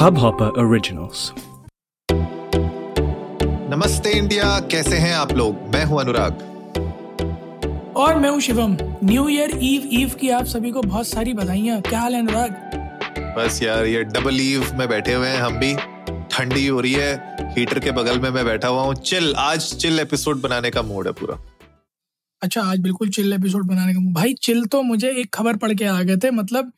Hubhopper Originals. नमस्ते India कैसे हैं आप लोग? मैं हूँ अनुराग। और मैं हूँ Shivam. New year eve eve की आप सभी को बहुत सारी बधाइयाँ। क्या हाल है अनुराग? बस यार ये डबल ईव में बैठे हुए हैं हम भी। ठंडी हो रही है हीटर के बगल में मैं बैठा हुआ हूँ। चिल आज चिल एपिसोड बनाने का मूड है पूरा। अच्छा आज बिल्कुल चिल एपिसोड बनाने का भाई चिल तो मुझे एक खबर पढ़ के आ गए थे। मतलब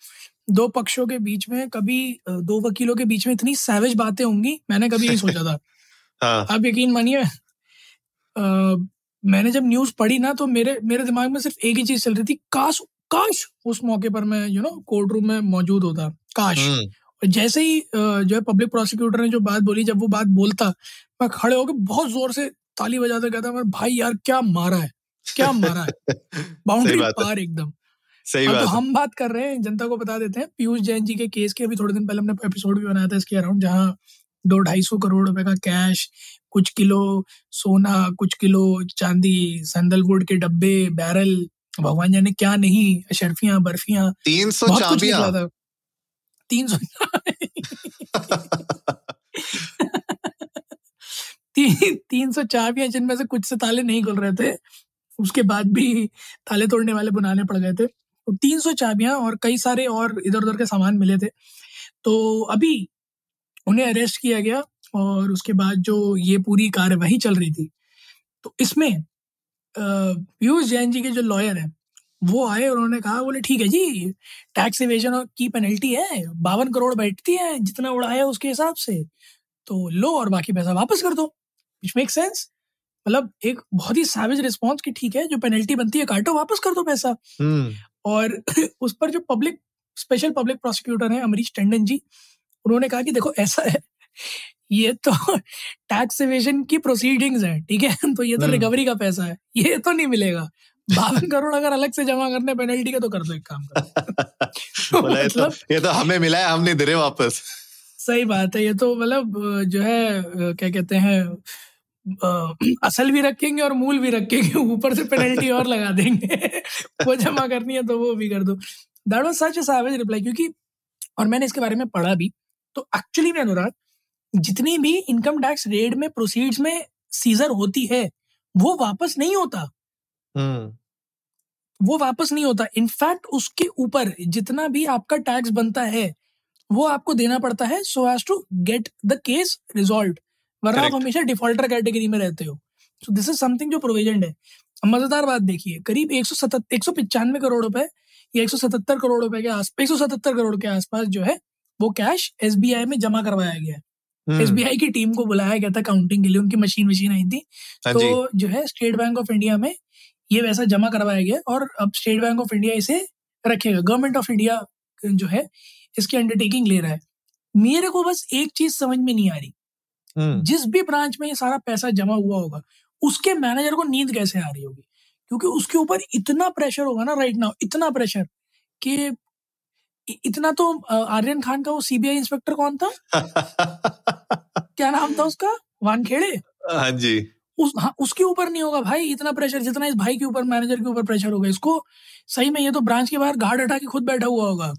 दो पक्षों के बीच में कभी दो वकीलों के बीच में इतनी सैवेज बातें होंगी मैंने कभी नहीं सोचा था। हाँ। आप यकीन मानिए मैंने जब न्यूज़ पढ़ी ना तो मेरे मेरे दिमाग में सिर्फ़ एक ही चीज़ चल रही थी काश काश उस मौके पर मैं यू नो कोर्ट रूम में मौजूद होता काश। हम्म, और जैसे ही जो है पब्लिक प्रोसिक्यूटर ने जो बात बोली जब वो बात बोलता मैं खड़े होकर बहुत ज़ोर से ताली बजाते कहता मैं भाई यार क्या मारा है? क्या मारा है? बाउंड्री पार एकदम। सही बात तो हम बात कर रहे हैं जनता को बता देते हैं पीयूष जैन जी के केस के अभी थोड़े दिन पहले हमने एपिसोड भी बनाया था इसके अराउंड जहाँ दो ढाई सौ करोड़ रुपए का कैश कुछ किलो सोना कुछ किलो चांदी सैंडलवुड के डब्बे बैरल भगवान जाने क्या नहीं अशरफियाँ बर्फिया तीन सौ चाबियाँ। तीन सौ तीन तीन सौ चाबियाँ जिनमें से कुछ से ताले नहीं खुल रहे थे उसके बाद भी ताले तोड़ने वाले बनाने पड़ गए थे। तो तीन सौ चाबियाँ और कई सारे और इधर उधर के सामान मिले थे। तो अभी उन्हें अरेस्ट किया गया और उसके बाद जो ये पूरी कार्यवाही चल रही थी तो इसमें पीयूष जैन जी के जो लॉयर हैं वो आए और उन्होंने कहा बोले ठीक है जी टैक्स इवेजन की पेनल्टी है बावन करोड़ बैठती है जितना उड़ाया उसके हिसाब से तो लो और बाकी पैसा वापस कर दो। विच मेक सेंस मतलब एक बहुत ही सैवेज रिस्पॉन्स की ठीक है जो पेनल्टी बनती है काटो वापस कर दो पैसा। हम्म, और उस पर जो पब्लिक स्पेशल पब्लिक प्रोसिक्यूटर हैं अमरीश टंडन जी उन्होंने कहा कि देखो ऐसा है ये तो टैक्स इवेजन की प्रोसीडिंग्स है ठीक है? तो ये तो हम्म। रिकवरी का पैसा है ये तो नहीं मिलेगा। बावन करोड़ अगर अलग से जमा करने पेनल्टी का तो कर दो एक काम करो। तो मतलब ये तो हमें मिला है हमने दे रहे वापस. सही बात है ये तो मतलब जो है क्या कहते हैं असल भी रखेंगे और मूल भी रखेंगे ऊपर से पेनल्टी और लगा देंगे। वो जमा करनी है तो वो भी कर दो। That was such a savage reply क्योंकि और मैंने इसके बारे में पढ़ा भी तो एक्चुअली में अनुराग जितनी भी इनकम टैक्स रेड में प्रोसीड्स में सीजर होती है वो वापस नहीं होता। हम्म, वो वापस नहीं होता। इनफैक्ट उसके ऊपर जितना भी आपका टैक्स बनता है वो आपको देना पड़ता है so as to get the case resolved वरना आप हमेशा डिफॉल्टर कैटेगरी में रहते हो। सो दिस इज़ समथिंग जो प्रोविज़न है। मज़ेदार बात देखिए करीब एक सौ एक सौ पिचानवे करोड़ रुपए या एक सौ सतहत्तर करोड़ रुपए के आस एक सौ सतहत्तर करोड़ के आसपास जो है वो कैश एसबीआई में जमा करवाया गया है। हम्म, एस की टीम को बुलाया गया था काउंटिंग के लिए उनकी मशीन मशीन आई थी। हाँ तो जो। है स्टेट बैंक ऑफ़ इंडिया में ये वैसा जमा करवाया गया और अब स्टेट बैंक ऑफ़ इंडिया इसे रखेगा। गवर्नमेंट ऑफ़ इंडिया जो है इसकी अंडरटेकिंग ले रहा है। मेरे को बस एक चीज़ समझ में नहीं आ रही। जिस भी ब्रांच में ये सारा पैसा जमा हुआ होगा उसके मैनेजर को नींद कैसे आ रही होगी? क्योंकि उसके ऊपर इतना प्रेशर होगा ना राइट नाउ इतना प्रेशर कि इतना तो आर्यन खान का वो सीबीआई इंस्पेक्टर कौन था? क्या नाम था उसका? वानखेड़े? हाँ जी। उस हाँ, उसके ऊपर नहीं होगा भाई इतना प्रेशर जितना इस भाई के ऊपर मैनेजर के ऊपर प्रेशर होगा इसको सही में ये तो ब्रांच के बाहर गार्ड हटा के खुद बैठा हुआ होगा।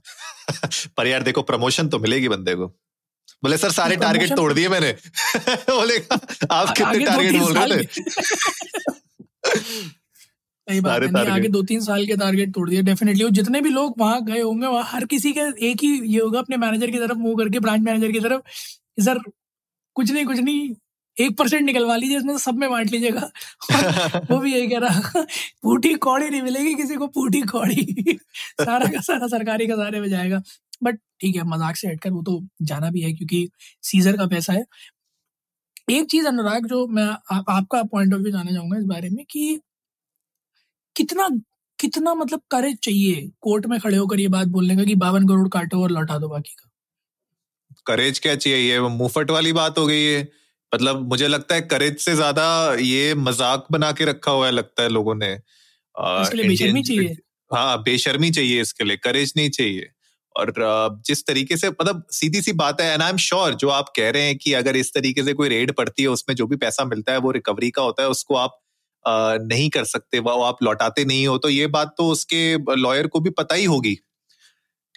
पर यार देखो प्रमोशन तो मिलेगी बंदे को। बोले सर सारे टारगेट तोड़ दिए मैंने। बोले आप कितने टारगेट बोल रहे थे सही बात है आगे दो तीन साल के टारगेट तोड़ दिए डेफिनेटली जितने भी लोग वहाँ गए होंगे वहाँ हर किसी का एक ही ये होगा अपने मैनेजर की तरफ़ मुँह करके ब्रांच मैनेजर की तरफ़ सर कुछ नहीं कुछ नहीं एक परसेंट निकलवा लीजिए इसमें सब में बांट लीजिएगा। वो भी यही कह रहा पूठी कौड़ी नहीं मिलेगी किसी को पूठी कौड़ी। सारा का सारा सरकारी खजाने में जाएगा। बट ठीक है मज़ाक से हटकर वो तो जाना भी है क्योंकि सीजर का पैसा है। एक चीज़ अनुराग जो मैं आप, आपका पॉइंट ऑफ़ व्यू जानना चाहूँगा इस बारे में कि कितना कितना मतलब करेज चाहिए कोर्ट में खड़े होकर ये बात बोलने का कि बावन करोड़ काटो और लौटा दो बाकी का? करेज क्या चाहिए? ये मुफट वाली बात हो गई है मतलब मुझे लगता है करेज से ज़्यादा ये मज़ाक बना के रखा हुआ है लगता है लोगों ने। आ, इसके लिए बेशर्मी चाहिए? हाँ बेशर्मी चाहिए इसके लिए। करेज नहीं चाहिए। और जिस तरीके से मतलब सीधी सी बात है एंड आई एम श्योर जो आप कह रहे हैं कि अगर इस तरीके से कोई रेड पड़ती है उसमें जो भी पैसा मिलता है वो रिकवरी का होता है उसको आप नहीं कर सकते वो आप लौटाते नहीं हो तो ये बात तो उसके लॉयर को भी पता ही होगी।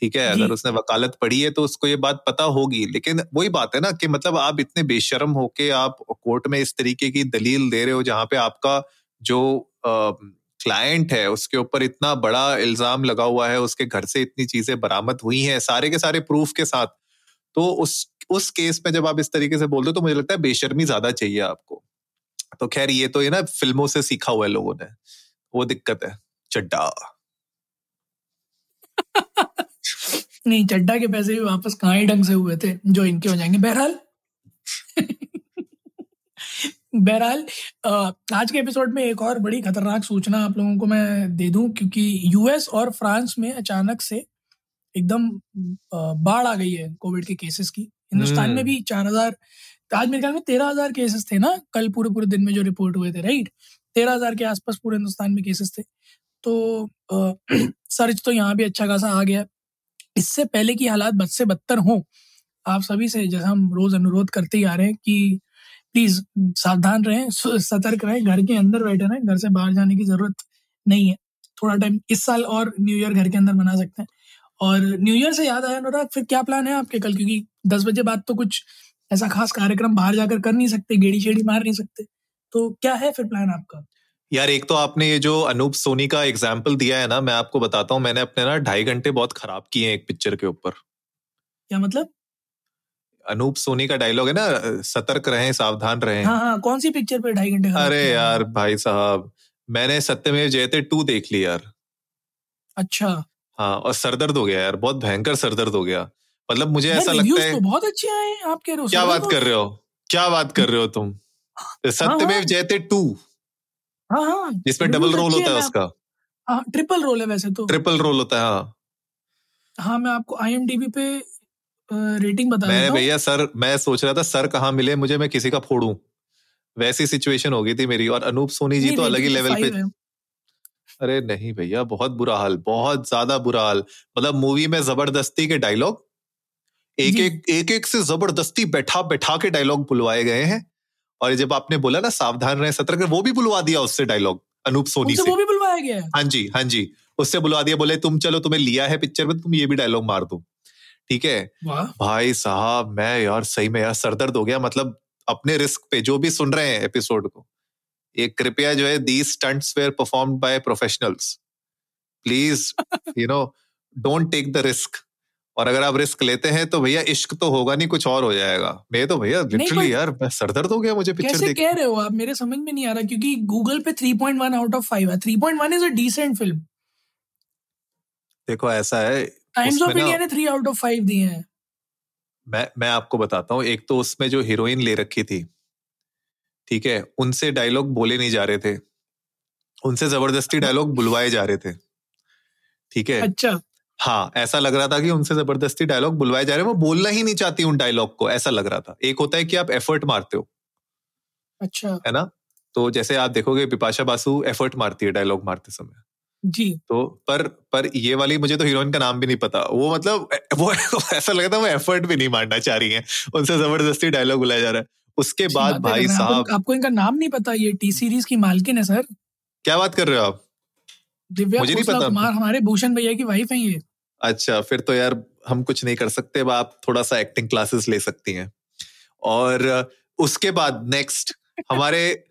ठीक है अगर उसने वकालत पढ़ी है तो उसको ये बात पता होगी लेकिन वही बात है ना कि मतलब आप इतने बेशरम होके आप कोर्ट में इस तरीके की दलील दे रहे हो जहाँ पे आपका जो क्लाइंट है, उसके ऊपर इतना बड़ा इल्ज़ाम लगा हुआ है, उसके घर से इतनी चीज़ें बरामद हुई हैं, सारे के सारे प्रूफ के साथ तो उस उस केस में जब आप इस तरीके से बोलते हो तो मुझे लगता है बेशर्मी ज़्यादा चाहिए आपको। तो खैर, ये तो ये ना फ़िल्मों से सीखा हुआ है लोगों ने, वो दिक्कत है, चड्डा। नहीं, चड्डा के पैसे भी वापस कहाँ ढंग से हुए थे, जो इनके हो जाएँगे, बहरहाल। बहरहाल आज के एपिसोड में एक और बड़ी खतरनाक सूचना आप लोगों को मैं दे दूँ क्योंकि यूएस और फ्रांस में अचानक से एकदम बाढ़ आ गई है कोविड के केसेस की। हिंदुस्तान में हम्म। भी चार हज़ार आज मेरे ख्याल में तेरह हज़ार केसेस थे ना कल पूरे पूरे दिन में जो रिपोर्ट हुए थे राइट तेरह हज़ार के आसपास पूरे हिंदुस्तान में केसेस थे। तो सर्च तो यहाँ भी अच्छा खासा आ गया। इससे पहले की हालात बद से बदतर हों। आप सभी से जैसा हम रोज अनुरोध करते ही आ रहे हैं कि प्लीज़ सावधान रहें सतर्क रहें घर के अंदर बैठे रहें घर से बाहर जाने की ज़रूरत नहीं है। थोड़ा टाइम इस साल और न्यू ईयर घर के अंदर मना सकते हैं। और न्यू ईयर से याद आया अनुराग फिर क्या प्लान है आपके कल? क्योंकि दस बजे बाद तो कुछ ऐसा खास कार्यक्रम बाहर जाकर कर नहीं सकते गेड़ी शेड़ी मार नहीं सकते। तो क्या है फिर प्लान आपका? यार एक तो आपने ये जो अनूप सोनी का एग्ज़ाम्पल दिया है ना मैं आपको बताता हूँ मैंने अपने ना ढाई घंटे बहुत खराब किए हैं एक पिक्चर के ऊपर। क्या मतलब? अनूप सोनी का डायलॉग है ना सतर्क रहें सावधान रहें। हाँ हाँ कौन सी पिक्चर पे ढाई घंटे अरे यार भाई साहब मैंने सत्यमेव जयते टू देख ली यार। अच्छा। हाँ और सरदर्द हो गया यार बहुत भयंकर सरदर्द हो गया। मतलब मुझे ऐसा लगता है तो बहुत अच्छे आए आप कह रहे हो क्या बात कर रहे हो? क्या बात कर रहे हो तुम? हाँ, सत्यमेव हाँ। जयते टू हाँ हाँ जिसमें डबल रोल होता है उसका। हाँ ट्रिपल रोल है वैसे तो। ट्रिपल रोल होता है हाँ। हाँ मैं आपको आईएमडीबी पे रेटिंग बता मैं भैया सर मैं सोच रहा था सर कहाँ मिले मुझे मैं किसी का फोड़ू। वैसी सिचुएशन हो गई थी मेरी और अनूप सोनी जी तो अलग ही लेवल पे अरे नहीं भैया बहुत बुरा हाल बहुत ज़्यादा बुरा हाल। मतलब मूवी में ज़बरदस्ती के डायलॉग एक एक एक एक से ज़बरदस्ती बैठा बैठा के डायलॉग बुलवाए गए हैं और जब आपने बोला ना सावधान रहे सतर्क वो भी बुलवा दिया उससे डायलॉग अनूप सोनी से। वो भी बुलवाया गया हाँ? जी हाँ जी उससे बुलवा दिया बोले तुम चलो तुम्हें लिया है पिक्चर में तुम ये भी डायलॉग मार दो। ठीक है? भाई साहब मैं यार सही में यार सरदर्द हो गया मतलब अपने रिस्क पे जो भी सुन रहे हैं एपिसोड को ये कृपया जो है the stunts were performed by professionals please you know don't take the risk और अगर आप रिस्क लेते हैं तो भैया इश्क तो होगा नहीं कुछ और हो जाएगा। मैं तो भैया लिटरली यार मैं सरदर्द हो गया मुझे पिक्चर देख कह रहे हो आप? मेरे समझ में नहीं आ रहा क्योंकि गूगल पे 3.1 आउट ऑफ़ 5 है। 3.1 इज़ अ डिसेंट फ़िल्म देखो ऐसा है टाइम्स ऑफ़ इंडिया ने 3 आउट ऑफ़ 5 दिए हैं। मैं मैं आपको बताता हूँ एक तो उसमें जो हीरोइन ले रखी थी ठीक है उनसे डायलॉग बोले नहीं जा रहे थे। उनसे ज़बरदस्ती डायलॉग बुलवाए जा रहे थे ठीक है। अच्छा। हाँ ऐसा लग रहा था कि उनसे ज़बरदस्ती डायलॉग बुलवाए जा रहे हैं वो बोलना ही नहीं चाहती उन डायलॉग को ऐसा लग रहा था। एक होता है कि आप एफर्ट मारते हो। अच्छा। है ना? तो जैसे आप देखोगे बिपाशा बासु एफर्ट मारती है डायलॉग मारते समय। जी। तो पर पर ये वाली मुझे तो हीरोइन का नाम भी नहीं पता। वो मतलब वो ऐसा लग था वो एफर्ट भी नहीं मारना चाह रही है। उनसे ज़बरदस्ती डायलॉग बुलाया जा रहा है। उसके बाद भाई साहब आपको, आपको इनका नाम नहीं पता ये टी सीरीज़ की मालकिन है सर। क्या बात कर रहे हो आप? दिव्या मुझे नहीं पता। कुमार हमारे भूषण भैया की वाइफ है ये। अच्छा फिर तो यार हम कुछ नहीं कर सकते आप थोड़ा सा एक्टिंग क्लासेस ले सकती हैं। और उसके बाद नेक्स्ट हमारे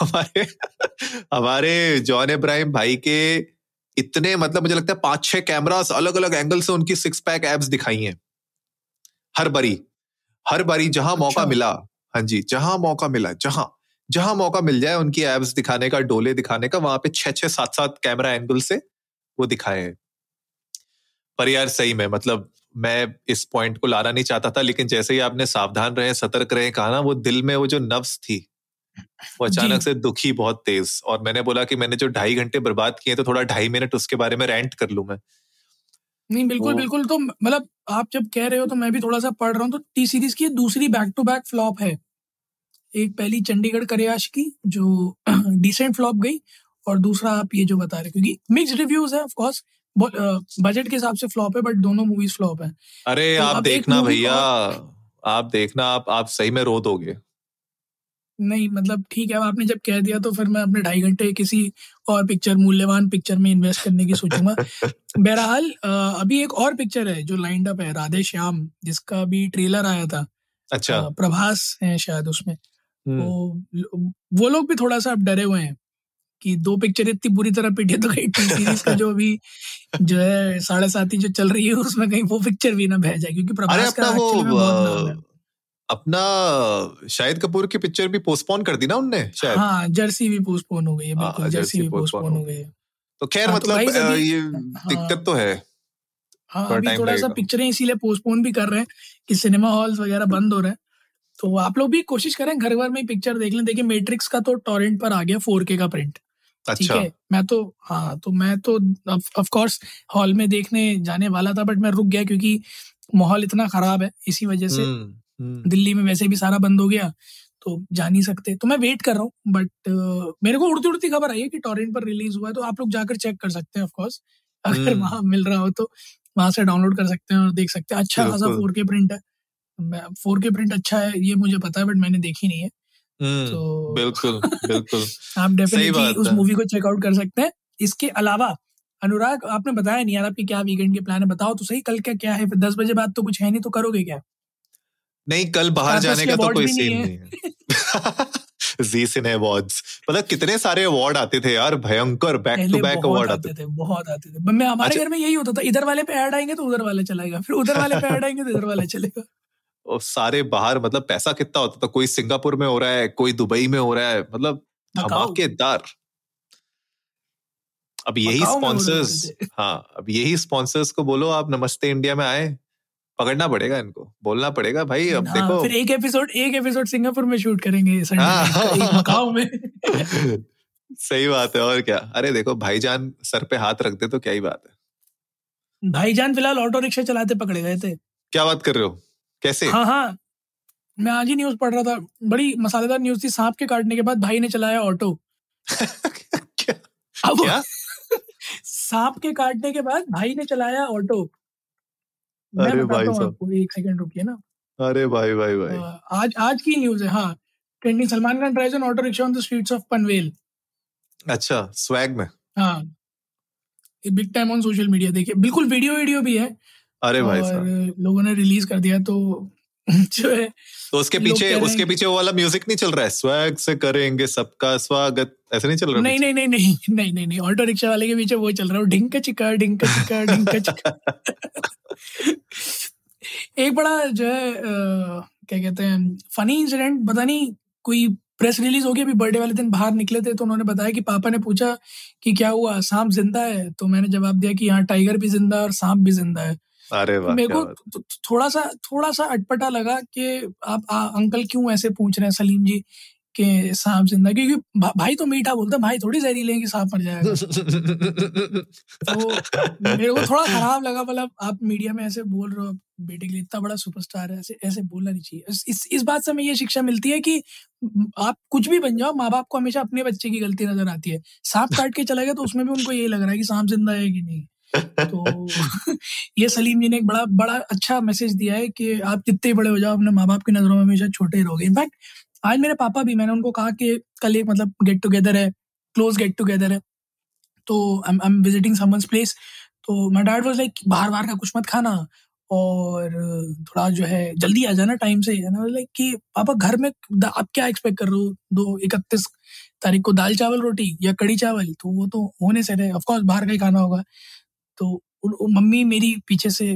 हमारे हमारे जॉन इब्राहिम भाई के इतने मतलब मुझे लगता है पाँच छह कैमरास अलग अलग एंगल से उनकी सिक्स पैक एब्स दिखाई हैं हर बारी हर बारी जहाँ अच्छा। मौका मिला हाँ जी जहाँ मौका मिला जहाँ जहाँ मौका मिल जाए उनकी एब्स दिखाने का डोले दिखाने का वहाँ पे छह छह सात सात कैमरा एंगल से वो दिखाए हैं पर यार सही में मतलब मैं इस पॉइंट को लाना नहीं चाहता था लेकिन जैसे ही आपने सावधान रहे सतर्क रहे कहा ना वो दिल में वो जो नफ्स थी वो अचानक से दुखी बहुत तेज और मैंने बोला कि मैंने जो ढाई घंटे बर्बाद किए तो थोड़ा ढाई मिनट उसके बारे में रेंट कर लू मैं। नहीं बिल्कुल तो, बिल्कुल तो मतलब आप जब कह रहे हो तो मैं भी थोड़ा सा पढ़ रहा हूँ तो टी सीरीज़ की दूसरी बैक टू बैक फ्लॉप है। एक पहली चंडीगढ़ करियाश की जो डिसेंट फ्लॉप गई और दूसरा आप ये जो बता रहे क्योंकि मिक्स रिव्यूज़ है ऑफ़ कोर्स बजट के हिसाब से फ्लॉप है बट दोनों मूवीज़ फ्लॉप है। अरे तो आप देखना भैया आप देखना आप आप सही में रो दोगे। नहीं मतलब ठीक है आपने जब कह दिया तो फिर मैं अपने ढाई घंटे किसी और पिक्चर मूल्यवान पिक्चर में इन्वेस्ट करने की सोचूँगा। बहरहाल अभी एक और पिक्चर है जो लाइंड अप है राधे श्याम जिसका भी ट्रेलर आया था। अच्छा। प्रभास है शायद उसमें। तो वो लोग भी थोड़ा सा अब डरे हुए हैं कि दो पिक्चर इतनी बुरी तरह पिटे तो कहीं टी सीरीज़ का जो अभी जो है साढ़े ही जो चल रही है उसमें कहीं वो पिक्चर भी ना बह जाए क्योंकि प्रभास का वो अपना शाहिद कपूर की पिक्चर भी पोस्टपोन कर दी ना उनने शायद? हाँ जर्सी भी पोस्टपोन हो गई है बिल्कुल हाँ, जर्सी भी पोस्टपोन हो गई। है। तो खैर हाँ, तो मतलब तो ये हाँ, दिक्कत तो है। हाँ अभी थोड़ा सा पिक्चरें इसीलिए पोस्टपोन भी कर रहे हैं कि सिनेमा हॉल्स वगैरह बंद हो रहे हैं। तो आप लोग भी कोशिश करें घर घर में पिक्चर देख लें। देखिए मैट्रिक्स का तो टॉरेंट पर आ गया फोर के प्रिंट ठीक अच्छा। है मैं तो हाँ तो मैं तो ऑफ़ कोर्स हॉल में देखने जाने वाला था बट मैं रुक गया क्योंकि माहौल इतना खराब है इसी वजह से हम्म। दिल्ली में वैसे भी सारा बंद हो गया तो जा नहीं सकते। तो मैं वेट कर रहा हूँ बट uh, मेरे को उड़ती उड़ती खबर आई है कि टॉरेंट पर रिलीज़ हुआ है तो आप लोग जाकर चेक कर सकते हैं ऑफकोर्स अगर हम्म। वहाँ मिल रहा हो तो वहाँ से डाउनलोड कर सकते हैं और देख सकते हैं। अच्छा खासा फोर के प्रिंट है। फोर के प्रिंट अच्छा है ये मुझे पता है बट मैंने देखी नहीं है। हम्म, तो बिल्कुल बिल्कुल। आप डेफिनेटली उस मूवी को चेकआउट कर सकते हैं। इसके अलावा अनुराग आपने बताया नहीं यार आपके क्या वीकेंड के प्लान है बताओ तो सही कल क्या क्या है? दस बजे बाद तो कुछ है नहीं तो करोगे क्या? नहीं कल बाहर जाने का तो कोई सीन नहीं है। जी सिने अवार्ड्स मतलब कितने सारे अवार्ड आते थे यार भयंकर बैक टू बैक अवार्ड आते थे बहुत आते थे। मैं हमारे अच्छा। घर में यही होता था इधर वाले पे ऐड आएँगे तो उधर वाले चलेगा फिर उधर वाले पे ऐड आएँगे तो इधर वाले चलेगा। और सारे बाहर मतलब पैसा कितना होता था कोई सिंगापुर में हो रहा है कोई दुबई में हो रहा है मतलब धमाकेदार। अब यही स्पॉन्सर्स हाँ अब यही स्पॉन्सर्स को बोलो आप नमस्ते इंडिया में आए। पकड़ना पड़ेगा इनको बोलना पड़ेगा भाई अब देखो। फिर एक एपिसोड एक एपिसोड सिंगापुर में शूट करेंगे हाँ, में। सही बात है और क्या? अरे देखो भाईजान सर पे हाथ रख दे तो क्या ही बात है। भाईजान फ़िलहाल ऑटो रिक्शा चलाते पकड़े गए थे। क्या बात कर रहे हो? कैसे? हाँ हाँ। मैं आज ही न्यूज़ पढ़ रहा था बड़ी मसालेदार न्यूज़ थी सांप के काटने के बाद भाई ने चलाया ऑटो। क्या? सांप के काटने के बाद भाई ने चलाया ऑटो। अरे भाई साहब। एक सेकंड रुकिए ना। अरे भाई भाई भाई। आज आज की न्यूज़ है हाँ। Trending Salman Khan drives an auto rickshaw on the streets of Panvel. अच्छा स्वैग में। हाँ। Big time on social media देखिए बिल्कुल वीडियो वीडियो भी है अरे भाई साहब। लोगों ने रिलीज़ कर दिया तो जो है तो उसके पीछे उसके पीछे वो वाला म्यूज़िक नहीं चल रहा है? स्वैग से करेंगे सबका स्वागत। ऐसे नहीं चल रहा नहीं नहीं नहीं नहीं नहीं नहीं नहीं ऑटो रिक्शा वाले के पीछे वो चल रहा है। ढिंक चिका ढिंक चिका ढिंक चिका। एक बड़ा जो है क्या कहते हैं फनी इंसिडेंट पता नहीं कोई प्रेस रिलीज़ हो गई अभी बर्थडे वाले दिन बाहर निकले थे तो उन्होंने बताया कि पापा ने पूछा कि क्या हुआ सांप ज़िंदा है? तो मैंने जवाब दिया कि यहाँ टाइगर भी ज़िंदा है और सांप भी ज़िंदा है। अरे वाह मेरे को थोड़ा सा थोड़ा सा अटपटा लगा कि आप आ, अंकल क्यों ऐसे पूछ रहे हैं सलीम जी के सांप ज़िंदा? क्योंकि भा, भाई तो मीठा बोलता भाई थोड़ी जहरीले हैं कि सांप मर जाएगा। तो मेरे को थोड़ा खराब लगा मतलब आप मीडिया में ऐसे बोल रहे हो बेटे के लिए इतना बड़ा सुपरस्टार है ऐसे ऐसे बोलना नहीं चाहिए। इस, इस इस बात से हमें ये शिक्षा मिलती है कि आप कुछ भी बन जाओ माँ बाप को हमेशा अपने बच्चे की गलती नज़र आती है। सांप काट के चला गया तो उसमें भी उनको यही लग रहा है कि सांप ज़िंदा है कि नहीं। तो ये सलीम जी ने एक बड़ा बड़ा अच्छा मैसेज दिया है कि आप जितने बड़े हो जाओ अपने माँ बाप की नज़रों में हमेशा छोटे रहोगे। इनफैक्ट आज मेरे पापा भी मैंने उनको कहा कि कल एक मतलब गेट टुगेदर है क्लोज गेट टुगेदर है। तो I am visiting someone's place तो माय डैड वाज लाइक बाहर बाहर का कुछ मत खाना। और थोड़ा जो है जल्दी आ जाना टाइम से। लाइक कि पापा घर में आप क्या एक्सपेक्ट कर रहे हो? दो इकतीस तारीख को दाल चावल रोटी या कड़ी चावल? तो वो तो होने से रहे। ऑफकोर्स बाहर का ही खाना होगा। तो मम्मी मेरी पीछे से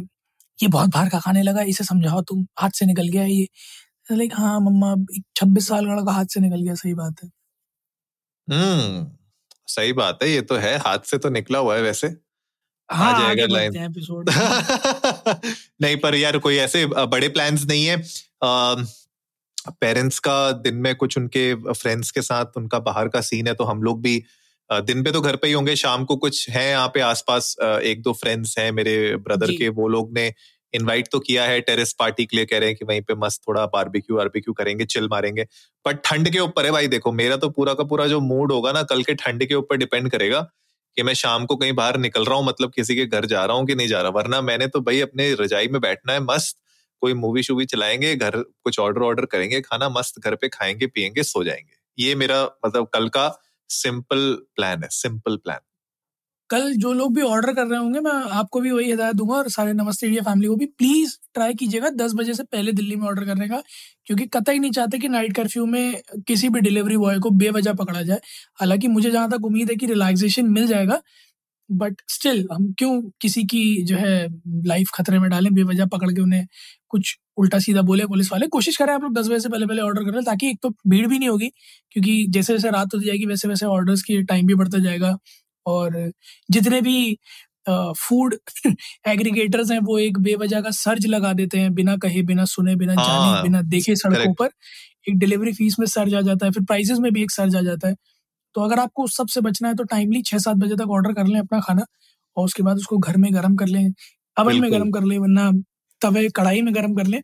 ये बहुत बाहर का खाने लगा इसे समझाओ तुम हाथ से निकल गया ये। लाइक हाँ मम्मा छब्बीस साल का लड़का हाथ से निकल गया सही बात है। हम्म सही बात है ये तो है हाथ से तो निकला हुआ है वैसे। हाँ, आ जाएगा लाइन नहीं पर यार कोई ऐसे बड़े प्लान्स नहीं है। पेरेंट्स का दिन में कुछ उनके फ्रेंड्स के साथ उनका बाहर का सीन है तो हम लोग भी दिन पे तो घर पे ही होंगे शाम को कुछ है यहाँ पे आसपास एक दो फ्रेंड्स हैं मेरे ब्रदर के वो लोग ने इनवाइट तो किया है टेरेस पार्टी के लिए कह रहे हैं कि वहीं पे मस्त थोड़ा बारबेक्यू वारबेक्यू करेंगे चिल मारेंगे। पर ठंड के ऊपर है भाई देखो मेरा तो पूरा का पूरा जो मूड होगा ना कल के ठंड के ऊपर डिपेंड करेगा कि मैं शाम को कहीं बाहर निकल रहा हूँ मतलब किसी के घर जा रहा हूँ कि नहीं जा रहा। वरना मैंने तो भाई अपने रजाई में बैठना है मस्त कोई मूवी शूवी चलाएँगे घर कुछ ऑर्डर ऑर्डर करेंगे खाना मस्त घर पे खाएँगे पियेंगे सो जाएँगे। ये मेरा मतलब कल का सिंपल प्लान है सिंपल प्लान कल जो लोग भी ऑर्डर कर रहे होंगे, मैं आपको भी वही हिदायत दूँगा और सारे नमस्ते इंडिया फैमिली को भी। प्लीज़ ट्राई कीजिएगा दस बजे से पहले दिल्ली में ऑर्डर करने का, क्योंकि कतई नहीं चाहते कि नाइट कर्फ्यू में किसी भी डिलीवरी बॉय को बेवजह पकड़ा जाए। हालाँकि मुझे जहाँ तक उम्मीद है कि रिलैक्सेशन मिल जाएगा बट स्टिल हम क्यों किसी की जो है लाइफ खतरे में डालें, बेवजह पकड़ के उन्हें कुछ उल्टा सीधा बोले पुलिस वाले कोशिश करें आप लोग दस बजे से पहले पहले ऑर्डर करें ताकि एक तो भीड़ भी नहीं होगी क्योंकि जैसे जैसे रात होती जाएगी वैसे वैसे ऑर्डर्स की टाइम भी बढ़ता जाएगा। और जितने भी फ़ूड एग्रीगेटर्स हैं वो एक बेवजह का सर्ज लगा देते हैं बिना कहे बिना सुने बिना हाँ, जाने बिना देखे सड़कों पर एक डिलीवरी फ़ीस में सर्ज आ जाता है फिर प्राइसेस में भी एक सर्ज आ जाता है। तो अगर आपको उस सबसे बचना है तो टाइमली छह सात बजे तक ऑर्डर कर लें अपना खाना और उसके बाद उसको घर में गर्म कर लें अवन में गर्म कर लें वरना तवे कढ़ाई में गर्म कर लें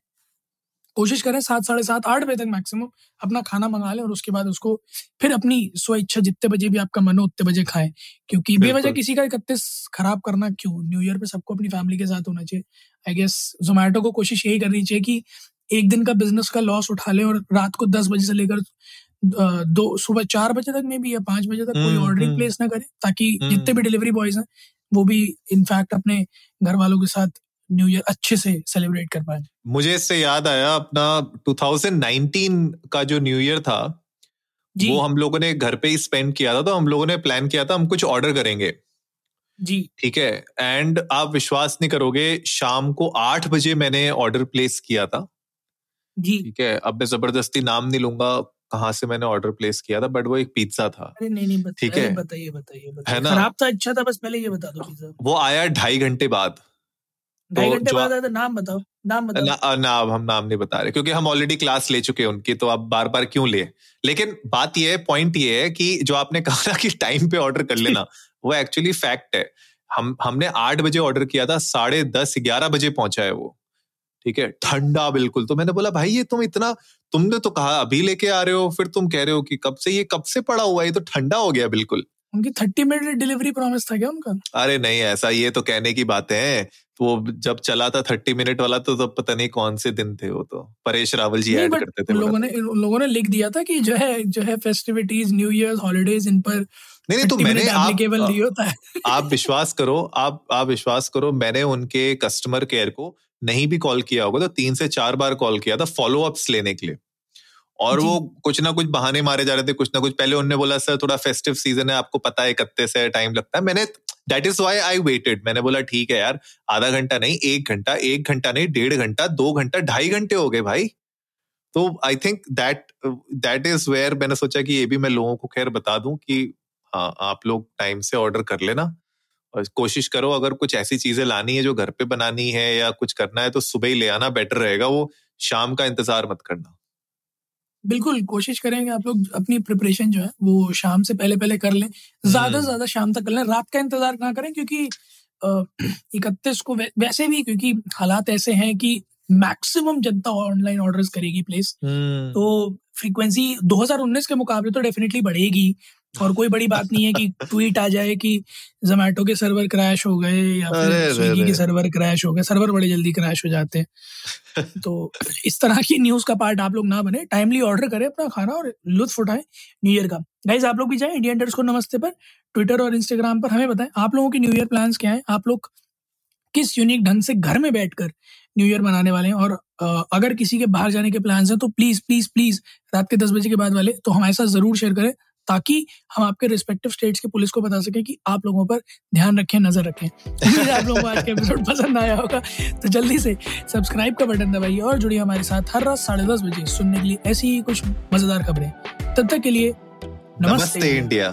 कोशिश करें सात साढ़े सात आठ बजे तक मैक्सिमम अपना खाना मंगा लें और उसके बाद उसको फिर अपनी स्व इच्छा जितने बजे भी आपका मन हो उतने बजे खाएँ क्योंकि बेवजह किसी का इकतीस खराब करना क्यों न्यू ईयर पे सबको अपनी फैमिली के साथ होना चाहिए आई गेस जोमेटो को कोशिश यही करनी चाहिए कि एक दिन का बिज़नेस का लॉस उठा ले और रात को दस बजे से लेकर दो सुबह चार बजे तक में भी या पाँच बजे तक कोई ऑर्डरिंग हम्म, प्लेस हम्म। ना करे ताकि हम्म। जितने भी डिलीवरी बॉयज़ हैं वो भी इनफैक्ट अपने घर वालों के साथ न्यू ईयर अच्छे से सेलिब्रेट कर पाए। मुझे इससे याद आया अपना 2019 का जो न्यू ईयर था जी. वो हम लोगों ने घर पे ही स्पेंड किया था तो हम लोगों ने प्लान किया था हम कुछ ऑर्डर करेंगे। जी। ठीक है? एंड आप विश्वास नहीं करोगे शाम को आठ बजे मैंने ऑर्डर प्लेस किया था। जी। ठीक है? अब मैं ज़बरदस्ती नाम नहीं लूँगा कहाँ से मैंने ऑर्डर प्लेस किया था बट वो एक पिज्जा था। अरे नहीं नहीं ठीक है? बताइए बताइए है ना? खराब था अच्छा था बस पहले ये बता दो पिज्जा वो आया ढाई घंटे बाद। ढाई घंटे बाद आया तो नाम बताओ नाम बताओ। ना, ना अब हम नाम नहीं बता रहे क्योंकि हम ऑलरेडी क्लास ले चुके हैं उनकी तो आप बार बार क्यों ले? लेकिन बात ये है पॉइंट ये है कि जो आपने कहा ना कि टाइम पे ऑर्डर कर लेना वो एक्चुअली फैक्ट है। हम हमने आठ बजे ऑर्डर किया था साढ़े दस ग्यारह बजे पहुँचा है वो ठीक है? ठंडा बिल्कुल। तो मैंने बोला भाई ये तुम इतना तुमने तो कहा अभी लेके आ रहे हो फिर तुम कह रहे हो कि कब से ये कब से पड़ा हुआ है? ये तो ठंडा हो गया बिल्कुल। उनकी थर्टी मिनट डिलीवरी प्रॉमिस था क्या उनका? अरे नहीं ऐसा ये तो कहने की बात है। तो वो जब चला था थर्टी मिनट वाला तो तब पता नहीं कौन से दिन थे वो तो। परेश रावल जी ऐड करते थे लोगों ने लोगों ने लिख दिया था कि जो है जो है फेस्टिविटीज न्यू ईयर हॉलीडेज इन पर नहीं नहीं तो मैंने आप, होता है। आप विश्वास करो आप आप विश्वास करो मैंने उनके कस्टमर केयर को नहीं भी कॉल किया होगा तो तीन से चार बार कॉल किया था फॉलो अप्स लेने के लिए। और वो कुछ ना कुछ बहाने मारे जा रहे थे कुछ ना कुछ। पहले उन्होंने बोला सर थोड़ा फेस्टिव सीज़न है आपको पता है इकतीस से टाइम लगता है। मैंने that is why I waited मैंने बोला ठीक है यार आधा घंटा नहीं एक घंटा एक घंटा नहीं डेढ़ घंटा दो घंटा ढाई घंटे हो गए भाई। तो I think that that is where मैंने सोचा कि ये भी मैं लोगों को खैर बता दूँ कि हाँ आप लोग टाइम से ऑर्डर कर लेना। और कोशिश करो अगर कुछ ऐसी चीज़ें लानी है जो घर पे बनानी है या कुछ करना है तो सुबह ही ले आना बेटर रहेगा वो। शाम का इंतज़ार मत करना। बिल्कुल कोशिश करेंगे आप लोग अपनी प्रिपरेशन जो है वो शाम से पहले पहले कर लें ज़्यादा से हम्म। ज़्यादा शाम तक कर लें रात का इंतज़ार ना करें क्योंकि इकतीस को वै, वैसे भी क्योंकि हालात ऐसे हैं कि मैक्सिमम जनता ऑनलाइन ऑर्डर्स करेगी प्लेस हम्म। तो फ्रीक्वेंसी 2019 के मुकाबले तो डेफिनेटली बढ़ेगी और कोई बड़ी बात नहीं है कि ट्वीट आ जाए कि जोमेटो के सर्वर क्रैश हो गए या फिर स्विगी के सर्वर क्रैश हो गए सर्वर बड़े जल्दी क्रैश हो जाते हैं। तो इस तरह की न्यूज़ का पार्ट आप लोग ना बने टाइमली ऑर्डर करें अपना खाना और लुत्फ उठाएँ न्यू ईयर का। गाइज़ आप लोग भी जाए इंडियन को नमस्ते पर ट्विटर और इंस्टाग्राम पर हमें बताएँ आप लोगों के न्यू ईयर प्लान क्या है? आप लोग किस यूनिक ढंग से घर में बैठकर न्यू ईयर मनाने वाले हैं? और अगर किसी के बाहर जाने के प्लान हैं तो प्लीज़ प्लीज़ प्लीज़ रात के दस बजे के बाद वाले तो हमारे साथ ज़रूर शेयर करें। ताकि हम आपके रिस्पेक्टिव स्टेट्स के पुलिस को बता सकें कि आप लोगों पर ध्यान रखें नज़र रखें। आप लोगों को आज का एपिसोड पसंद आया होगा। तो जल्दी से सब्सक्राइब का बटन दबाइए और जुड़िए हमारे साथ हर रात साढ़े दस बजे सुनने के लिए ऐसी ही कुछ मज़ेदार खबरें। तब तक के लिए नमस्ते, नमस्ते इंडिया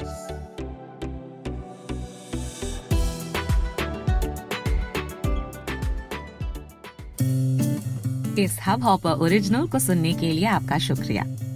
इस हब हॉपर ओरिजिनल को सुनने के लिए आपका शुक्रिया।